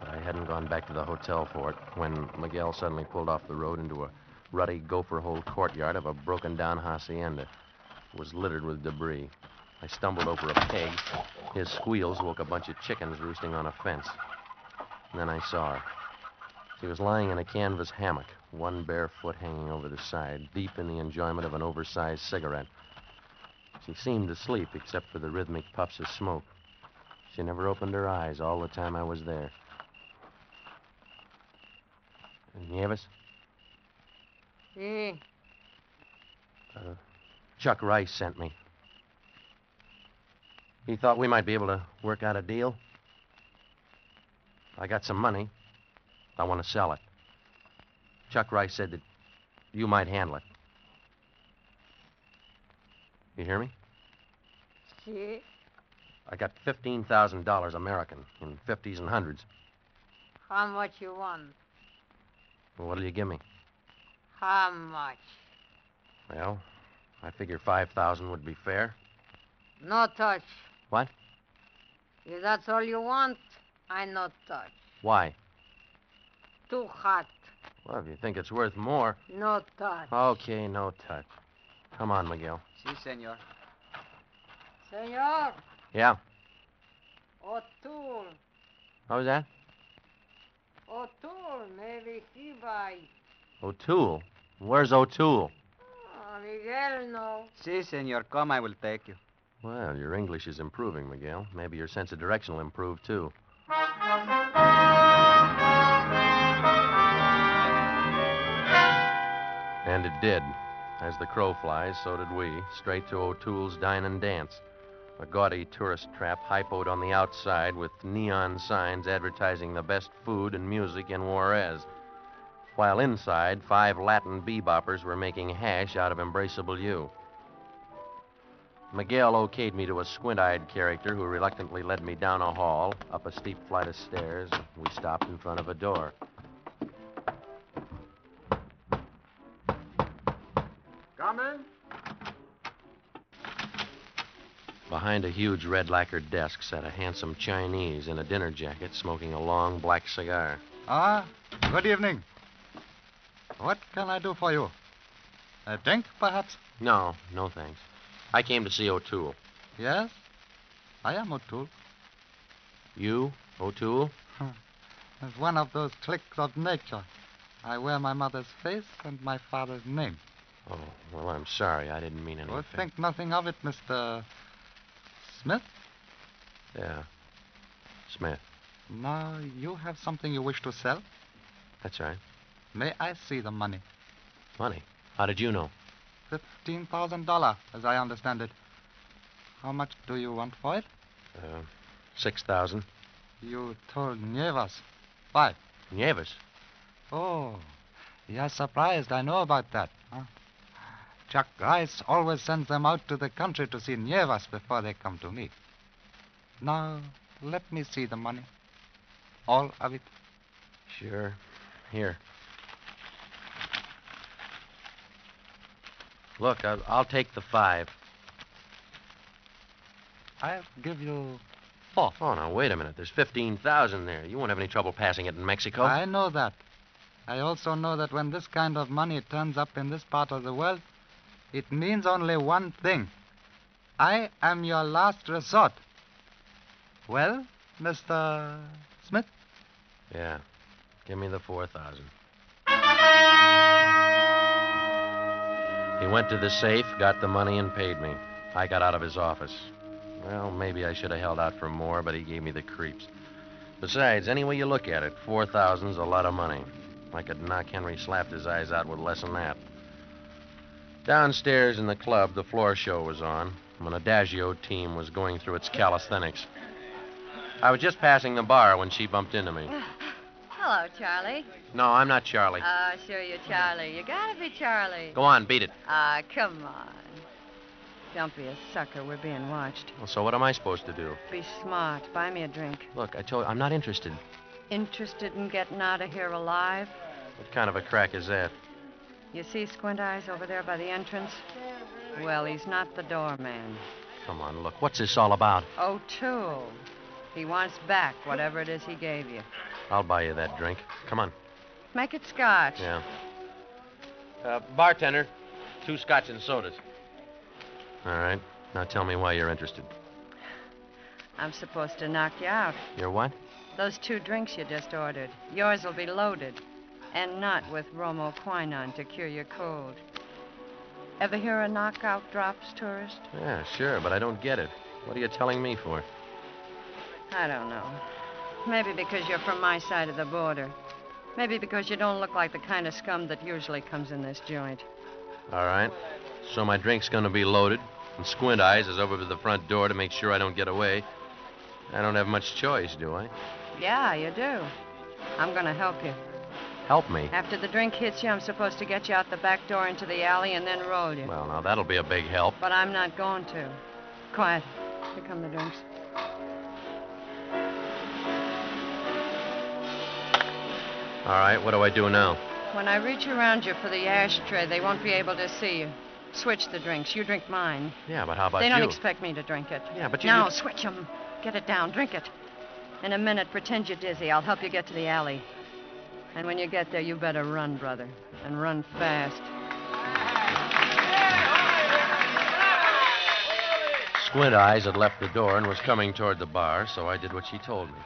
But I hadn't gone back to the hotel for it when Miguel suddenly pulled off the road into a ruddy gopher hole courtyard of a broken down hacienda. Was littered with debris. I stumbled over a peg. His squeals woke a bunch of chickens roosting on a fence. And then I saw her. She was lying in a canvas hammock, one bare foot hanging over the side, deep in the enjoyment of an oversized cigarette. She seemed asleep, except for the rhythmic puffs of smoke. She never opened her eyes all the time I was there. Nieves? Si. Uh, Chuck Rice sent me. He thought we might be able to work out a deal. I got some money. I want to sell it. Chuck Rice said that you might handle it. You hear me? Si. I got $15,000 American in 50s and 100s. How much you want? Well, what'll you give me? Oh, How much? Well, I figure 5000 would be fair. No touch. What? If that's all you want, I no touch. Why? Too hot. Well, if you think it's worth more. No touch. Okay, no touch. Come on, Miguel. Si, senor. Senor, Yeah? O'Toole. How was that? O'Toole, maybe he buy. O'Toole. Where's O'Toole? Oh, Miguel, no. Si, senor. Come, I will take you. Well, your English is improving, Miguel. Maybe your sense of direction will improve, too. And it did. As the crow flies, so did we, straight to O'Toole's Dine and Dance. A gaudy tourist trap hypoed on the outside with neon signs advertising the best food and music in Juarez. While inside, five Latin beboppers were making hash out of Embraceable You. Miguel okayed me to a squint eyed character who reluctantly led me down a hall, up a steep flight of stairs. We stopped in front of a door. Come in. Behind a huge red lacquered desk sat a handsome Chinese in a dinner jacket smoking a long black cigar. Ah, good evening. What can I do for you? A drink, perhaps? No, no thanks. I came to see O'Toole. Yes? I am O'Toole. You, O'Toole? Hmm. As one of those cliques of nature. I wear my mother's face and my father's name. Oh, well, I'm sorry. I didn't mean anything. Oh, think nothing of it, Mr. Smith. Yeah. Smith. Now, you have something you wish to sell? That's right. May I see the money? Money. How did you know? Fifteen thousand dollar, as I understand it. How much do you want for it? Uh, Six thousand. You told Nieves. Why? Nieves? Oh, you're surprised. I know about that. Huh? Chuck Rice always sends them out to the country to see Nieves before they come to me. Now, let me see the money. All of it. Sure. Here. Look, I'll, I'll take the five. I'll give you four. Oh, now, wait a minute. There's 15000 there. You won't have any trouble passing it in Mexico. I know that. I also know that when this kind of money turns up in this part of the world, it means only one thing. I am your last resort. Well, Mr. Smith? Yeah. Give me the 4000 He went to the safe, got the money, and paid me. I got out of his office. Well, maybe I should have held out for more, but he gave me the creeps. Besides, any way you look at it, 4000's a lot of money. I could knock Henry slapped his eyes out with less than that. Downstairs in the club, the floor show was on. An Adagio team was going through its calisthenics. I was just passing the bar when she bumped into me. Ah. Hello, Charlie. No, I'm not Charlie. Uh, sure you're Charlie. You gotta be Charlie. Go on, beat it. Ah, uh, come on. Don't be a sucker. We're being watched. Well, so what am I supposed to do? Be smart. Buy me a drink. Look, I told you, I'm not interested. Interested in getting out of here alive? What kind of a crack is that? You see Squint Eyes over there by the entrance? Well, he's not the doorman. Come on, look. What's this all about? O'Toole. He wants back whatever it is he gave you. I'll buy you that drink. Come on. Make it scotch. Yeah. Uh, bartender, two scotch and sodas. All right. Now tell me why you're interested. I'm supposed to knock you out. You're what? Those two drinks you just ordered. Yours will be loaded. And not with Bromo Quinine to cure your cold. Ever hear of knockout drops, tourist? Yeah, sure, but I don't get it. What are you telling me for? I don't know. Maybe because you're from my side of the border. Maybe because you don't look like the kind of scum that usually comes in this joint. All right. So my drink's going to be loaded, and Squint Eyes is over to the front door to make sure I don't get away. I don't have much choice, do I? Yeah, you do. I'm going to help you. Help me? After the drink hits you, I'm supposed to get you out the back door into the alley and then roll you. Well, now that'll be a big help. But I'm not going to. Quiet. Here come the drinks. All right, what do I do now? When I reach around you for the ashtray, they won't be able to see you. Switch the drinks. You drink mine. Yeah, but how about they don't you? expect me to drink it. Yeah, but you. Now, you... switch them. Get it down. Drink it. In a minute, pretend you're dizzy. I'll help you get to the alley. And when you get there, you better run, brother. And run fast. Squint Eyes had left the door and was coming toward the bar, so I did what she told me.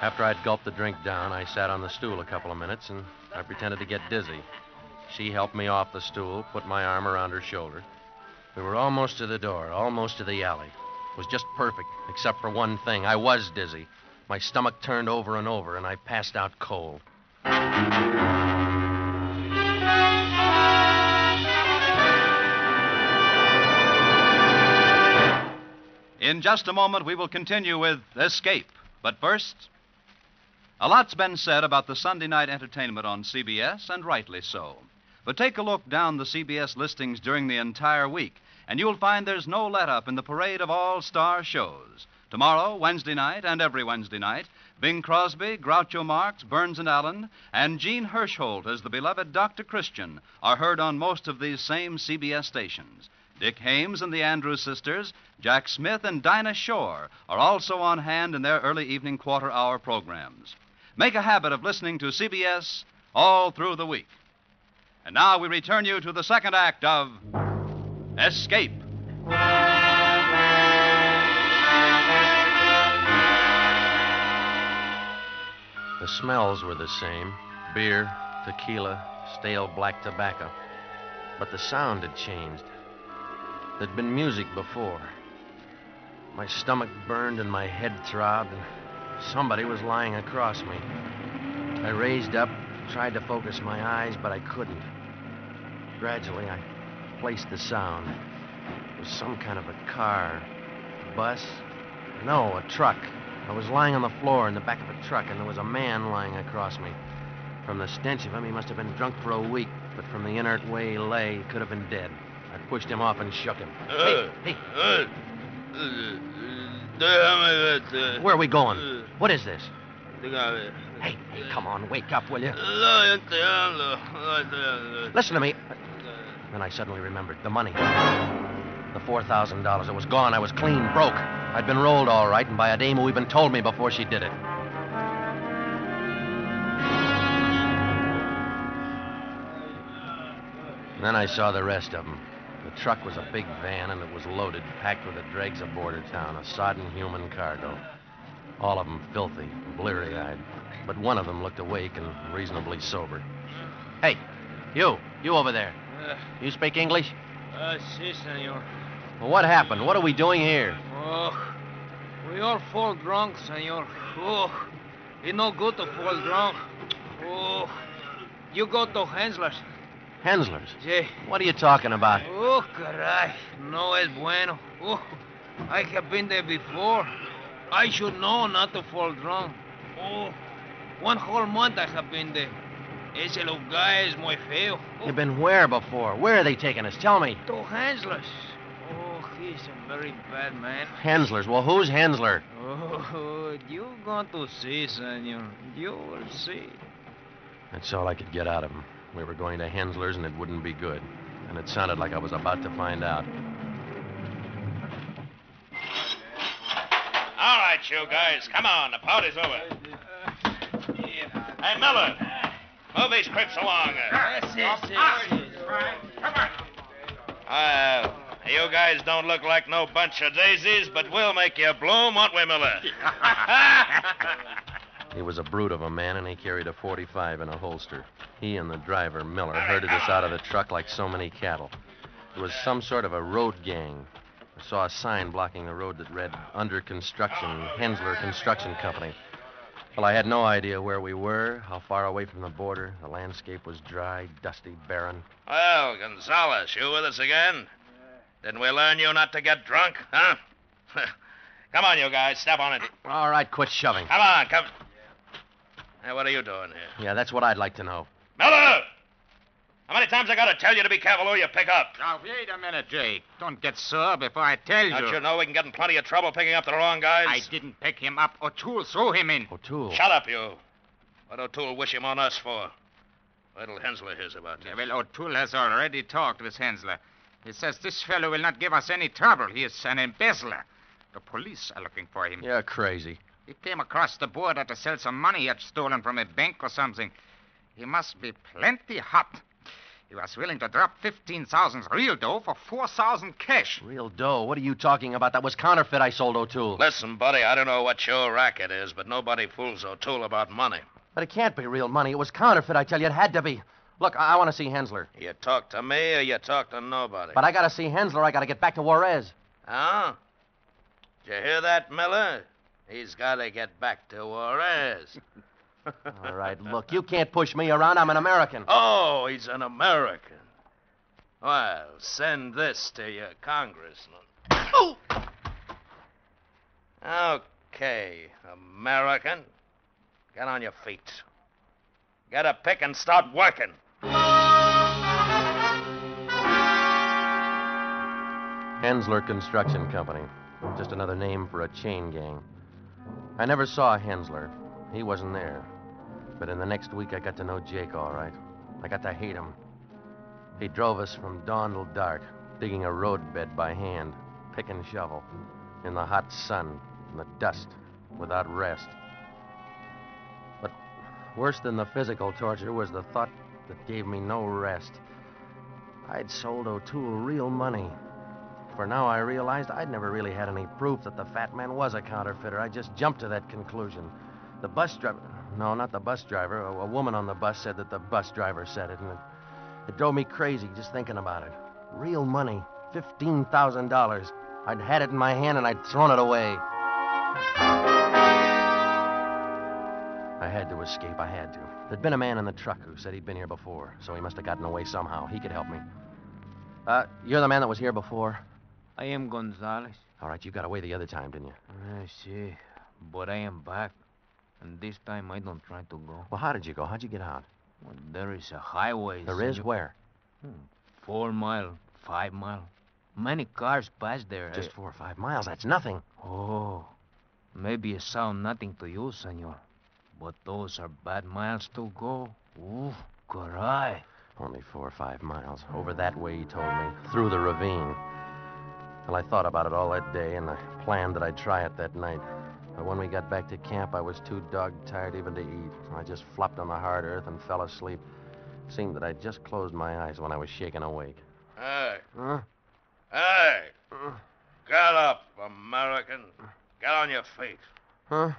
After I'd gulped the drink down, I sat on the stool a couple of minutes and I pretended to get dizzy. She helped me off the stool, put my arm around her shoulder. We were almost to the door, almost to the alley. It was just perfect, except for one thing. I was dizzy. My stomach turned over and over, and I passed out cold. In just a moment, we will continue with Escape. But first, a lot's been said about the Sunday night entertainment on CBS, and rightly so. But take a look down the CBS listings during the entire week, and you'll find there's no let up in the parade of all star shows. Tomorrow, Wednesday night, and every Wednesday night, Bing Crosby, Groucho Marx, Burns and Allen, and Jean Hersholt as the beloved Dr. Christian are heard on most of these same CBS stations. Dick Haymes and the Andrews sisters, Jack Smith and Dinah Shore are also on hand in their early evening quarter hour programs. Make a habit of listening to CBS all through the week. And now we return you to the second act of Escape. The smells were the same beer, tequila, stale black tobacco. But the sound had changed. There'd been music before. My stomach burned and my head throbbed, and somebody was lying across me. I raised up, tried to focus my eyes, but I couldn't. Gradually, I placed the sound. It was some kind of a car, a bus. No, a truck. I was lying on the floor in the back of a truck, and there was a man lying across me. From the stench of him, he must have been drunk for a week, but from the inert way he lay, he could have been dead. I pushed him off and shook him. Uh, hey, hey, uh, uh, where are we going? What is this? Hey, hey, come on, wake up, will you? Listen to me. Then I suddenly remembered the money. The $4,000. It was gone. I was clean broke. I'd been rolled all right, and by a dame who even told me before she did it. Then I saw the rest of them. The truck was a big van, and it was loaded, packed with the dregs of border town, a sodden human cargo. All of them filthy, bleary eyed. But one of them looked awake and reasonably sober. Hey, you, you over there. You speak English? Uh, si, senor. Well, what happened? What are we doing here? Oh, we all fall drunk, senor. Oh, it's no good to fall drunk. Oh, you go to Hensler's. Hensler's? Sí. What are you talking about? Oh, caray. No es bueno. Oh, I have been there before. I should know not to fall drunk. Oh, one whole month I have been there. Ese lugar es muy feo. Oh. You've been where before? Where are they taking us? Tell me. To Hensler's. Oh, he's a very bad man. Hensler's? Well, who's Hensler? Oh, you going to see, senor. You will see. That's all I could get out of him. We were going to Hensler's, and it wouldn't be good. And it sounded like I was about to find out. All right, you guys, come on. The party's over. Hey, Miller, move these crips along. Come on. Uh, you guys don't look like no bunch of daisies, but we'll make you bloom, won't we, Miller? He was a brute of a man, and he carried a 45 in a holster. He and the driver, Miller, herded us out of the truck like so many cattle. It was some sort of a road gang. I saw a sign blocking the road that read, Under Construction, Hensler Construction Company. Well, I had no idea where we were, how far away from the border. The landscape was dry, dusty, barren. Well, Gonzales, you with us again? Didn't we learn you not to get drunk, huh? come on, you guys, step on it. All right, quit shoving. Come on, come. Hey, what are you doing here? Yeah, that's what I'd like to know. Miller! How many times I gotta tell you to be careful who you pick up? Now, wait a minute, Jake. Don't get sore before I tell you. Don't you know we can get in plenty of trouble picking up the wrong guys? I didn't pick him up. O'Toole threw him in. O'Toole? Shut up, you. What O'Toole wish him on us for? Wait till Hensler hears about this. Yeah, well, O'Toole has already talked with Hensler. He says this fellow will not give us any trouble. He is an embezzler. The police are looking for him. You're crazy. He came across the border to sell some money he had stolen from a bank or something. He must be plenty hot. He was willing to drop 15,000 real dough for 4,000 cash. Real dough? What are you talking about? That was counterfeit I sold O'Toole. Listen, buddy, I don't know what your racket is, but nobody fools O'Toole about money. But it can't be real money. It was counterfeit, I tell you. It had to be. Look, I, I want to see Hensler. You talk to me or you talk to nobody? But I got to see Hensler. I got to get back to Juarez. Huh? Did you hear that, Miller? He's got to get back to Juarez. All right, look, you can't push me around. I'm an American. Oh, he's an American. Well, send this to your congressman. Oh! Okay, American. Get on your feet. Get a pick and start working. Hensler Construction Company. Just another name for a chain gang. I never saw Hensler. He wasn't there. But in the next week, I got to know Jake all right. I got to hate him. He drove us from dawn till dark, digging a roadbed by hand, pick and shovel, in the hot sun, in the dust, without rest. But worse than the physical torture was the thought that gave me no rest. I'd sold O'Toole real money. For now I realized I'd never really had any proof that the fat man was a counterfeiter. I just jumped to that conclusion. The bus driver. No, not the bus driver. A, a woman on the bus said that the bus driver said it, and it, it drove me crazy just thinking about it. Real money. $15,000. I'd had it in my hand and I'd thrown it away. I had to escape. I had to. There'd been a man in the truck who said he'd been here before, so he must have gotten away somehow. He could help me. Uh, you're the man that was here before? I am Gonzales. All right, you got away the other time, didn't you? I see. But I am back. And this time I don't try to go. Well, how did you go? How'd you get out? Well, there is a highway. There is? senor. Where? Four mile, five mile. Many cars pass there. Just Eh, four or five miles. That's nothing. Oh, maybe it sound nothing to you, senor. But those are bad miles to go. Ooh, caray. Only four or five miles. Over that way, he told me. Through the ravine. Well, I thought about it all that day, and I planned that I'd try it that night. But when we got back to camp, I was too dog tired even to eat. I just flopped on the hard earth and fell asleep. It Seemed that I'd just closed my eyes when I was shaken awake. Hey, Huh? hey! Get up, American. Get on your feet. Huh?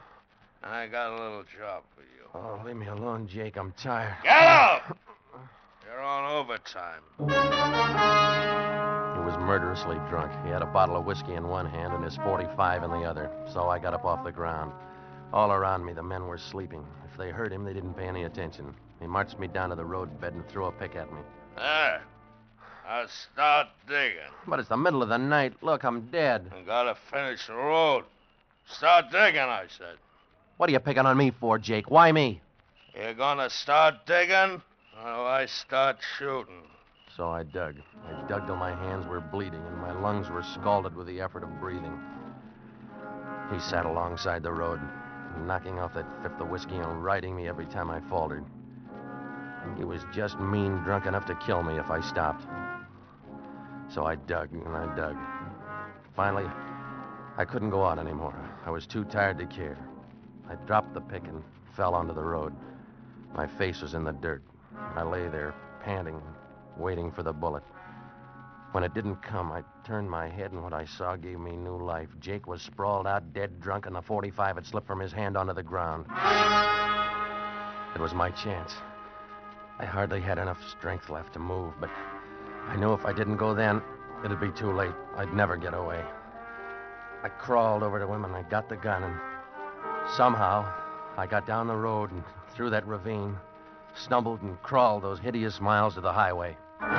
I got a little job for you. Oh, leave me alone, Jake. I'm tired. Get up! You're on overtime. Murderously drunk. He had a bottle of whiskey in one hand and his 45 in the other. So I got up off the ground. All around me, the men were sleeping. If they heard him, they didn't pay any attention. He marched me down to the road bed and threw a pick at me. There. Now start digging. But it's the middle of the night. Look, I'm dead. You gotta finish the road. Start digging, I said. What are you picking on me for, Jake? Why me? You're gonna start digging, or do I start shooting? So I dug. I dug till my hands were bleeding and my lungs were scalded with the effort of breathing. He sat alongside the road, knocking off that fifth of whiskey and riding me every time I faltered. He was just mean drunk enough to kill me if I stopped. So I dug and I dug. Finally, I couldn't go on anymore. I was too tired to care. I dropped the pick and fell onto the road. My face was in the dirt. I lay there, panting, waiting for the bullet. When it didn't come, I turned my head, and what I saw gave me new life. Jake was sprawled out, dead drunk, and the 45 had slipped from his hand onto the ground. It was my chance. I hardly had enough strength left to move, but I knew if I didn't go then, it'd be too late. I'd never get away. I crawled over to him and I got the gun, and somehow I got down the road and through that ravine, stumbled and crawled those hideous miles to the highway. And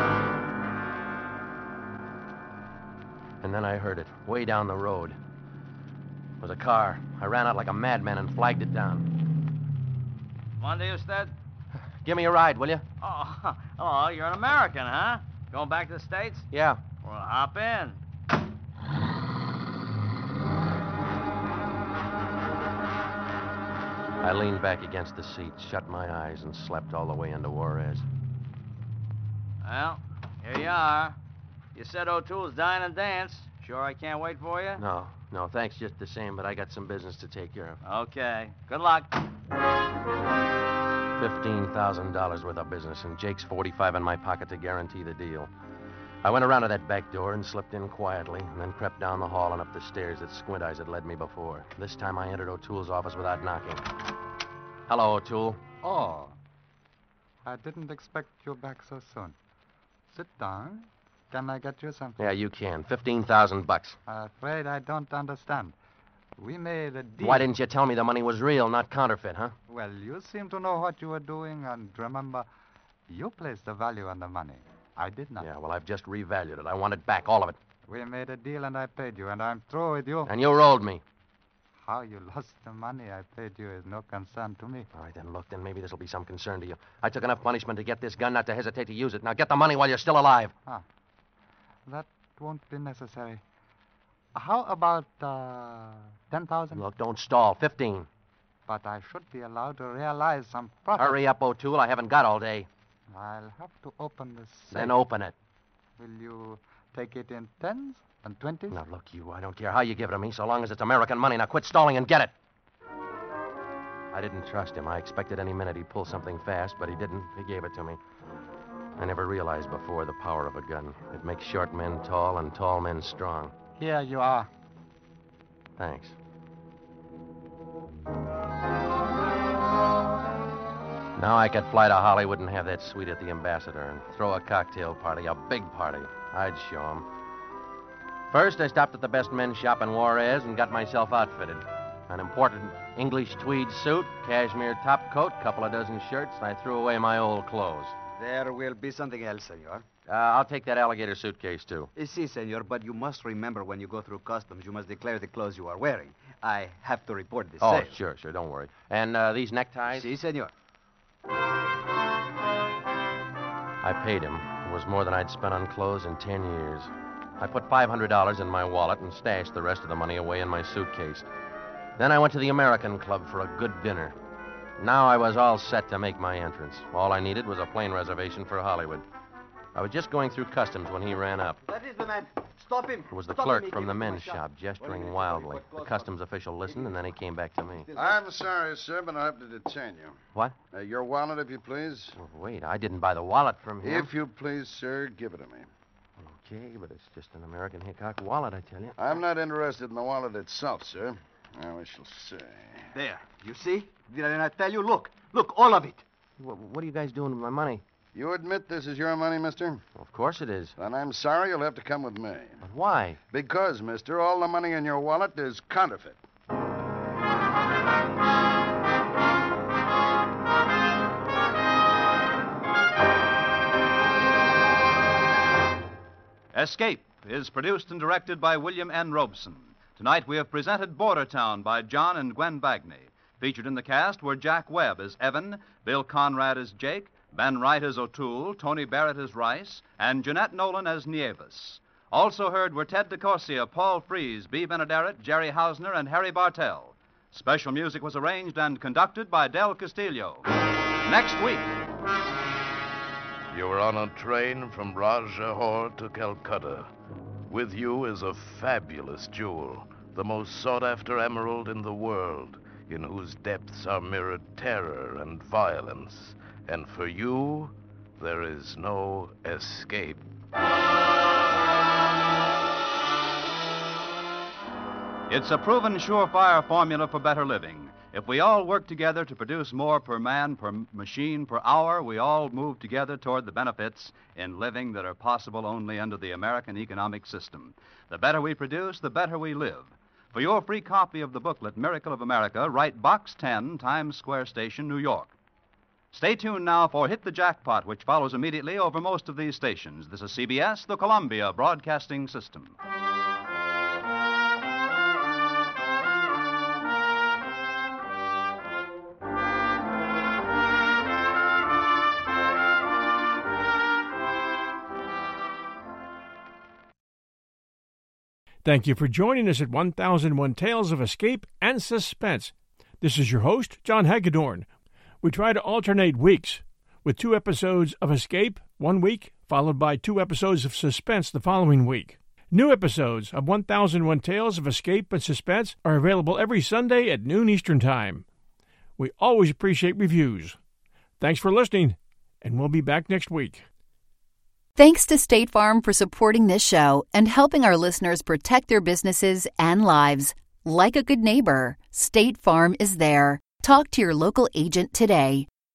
then I heard it, way down the road. It was a car. I ran out like a madman and flagged it down. Monday, Usted? Give me a ride, will you? Oh, oh, you're an American, huh? Going back to the States? Yeah. Well, hop in. I leaned back against the seat, shut my eyes, and slept all the way into Juarez. Well, here you are. You said O'Toole's dine and dance. Sure I can't wait for you? No, no, thanks just the same, but I got some business to take care of. Okay. Good luck. $15,000 worth of business, and Jake's 45 in my pocket to guarantee the deal. I went around to that back door and slipped in quietly, and then crept down the hall and up the stairs that Squint Eyes had led me before. This time I entered O'Toole's office without knocking. Hello, O'Toole. Oh. I didn't expect you back so soon. Sit down. Can I get you something? Yeah, you can. 15000 bucks. Afraid I don't understand. We made a deal. Why didn't you tell me the money was real, not counterfeit, huh? Well, you seem to know what you were doing, and remember, you placed the value on the money. I did not. Yeah, well, I've just revalued it. I want it back, all of it. We made a deal, and I paid you, and I'm through with you. And you rolled me. How you lost the money I paid you is no concern to me. All right, then look, then maybe this will be some concern to you. I took enough punishment to get this gun not to hesitate to use it. Now get the money while you're still alive. Ah, that won't be necessary. How about uh, ten thousand? Look, don't stall. 15. But I should be allowed to realize some profit. Hurry up, O'Toole. I haven't got all day. I'll have to open the safe. Then open it. Will you take it in tens and twenties? Now, look, you, I don't care how you give it to me, so long as it's American money. Now quit stalling and get it. I didn't trust him. I expected any minute he'd pull something fast, but he didn't. He gave it to me. I never realized before the power of a gun. It makes short men tall and tall men strong. Here you are. Thanks. Now I could fly to Hollywood and have that suite at the Ambassador and throw a cocktail party, a big party. I'd show 'em. First, I stopped at the best men's shop in Juarez and got myself outfitted. An important English tweed suit, cashmere top coat, couple of dozen shirts, and I threw away my old clothes. There will be something else, senor. Uh, I'll take that alligator suitcase, too. Uh, Si, senor, but you must remember when you go through customs, you must declare the clothes you are wearing. I have to report this. Oh, sale. sure, sure. Don't worry. And uh, these neckties? Si, senor. I paid him. Was more than I'd spent on clothes in ten years. I put $500 in my wallet and stashed the rest of the money away in my suitcase. Then I went to the American Club for a good dinner. Now I was all set to make my entrance. All I needed was a plane reservation for Hollywood. I was just going through customs when he ran up. That is the man. Stop him. It was the Stop clerk him. from the men's shop, gesturing wildly. The customs official listened, and then he came back to me. I'm sorry, sir, but I have to detain you. What? Uh, your wallet, if you please. Oh, wait, I didn't buy the wallet from him. If you please, sir, give it to me. Okay, but it's just an American Hickok wallet, I tell you. I'm not interested in the wallet itself, sir. Now we shall see. There. You see? Did I not tell you? Look. Look, all of it. What, what are you guys doing with my money? You admit this is your money, mister? Of course it is. Then I'm sorry you'll have to come with me. But why? Because, mister, all the money in your wallet is counterfeit. Escape is produced and directed by William N. Robson. Tonight we have presented Border Town by John and Gwen Bagni. Featured in the cast were Jack Webb as Evan, Bill Conrad as Jake, Ben Wright as O'Toole, Tony Barrett as Rice, and Jeanette Nolan as Nieves. Also heard were Ted DeCorsia, Paul Frees, Bea Benaderet, Jerry Hausner, and Harry Bartell. Special music was arranged and conducted by Del Castillo. Next week. You are on a train from Rajahor to Calcutta. With you is a fabulous jewel, the most sought after emerald in the world, in whose depths are mirrored terror and violence. And for you, there is no escape. It's a proven surefire formula for better living. If we all work together to produce more per man, per machine, per hour, we all move together toward the benefits in living that are possible only under the American economic system. The better we produce, the better we live. For your free copy of the booklet, Miracle of America, write Box 10, Times Square Station, New York. Stay tuned now for Hit the Jackpot, which follows immediately over most of these stations. This is CBS, the Columbia Broadcasting System. Thank you for joining us at 1001 Tales of Escape and Suspense. This is your host, John Hagedorn. We try to alternate weeks with two episodes of Escape one week, followed by two episodes of Suspense the following week. New episodes of 1001 Tales of Escape and Suspense are available every Sunday at noon Eastern Time. We always appreciate reviews. Thanks for listening, and we'll be back next week. Thanks to State Farm for supporting this show and helping our listeners protect their businesses and lives. Like a good neighbor, State Farm is there. Talk to your local agent today.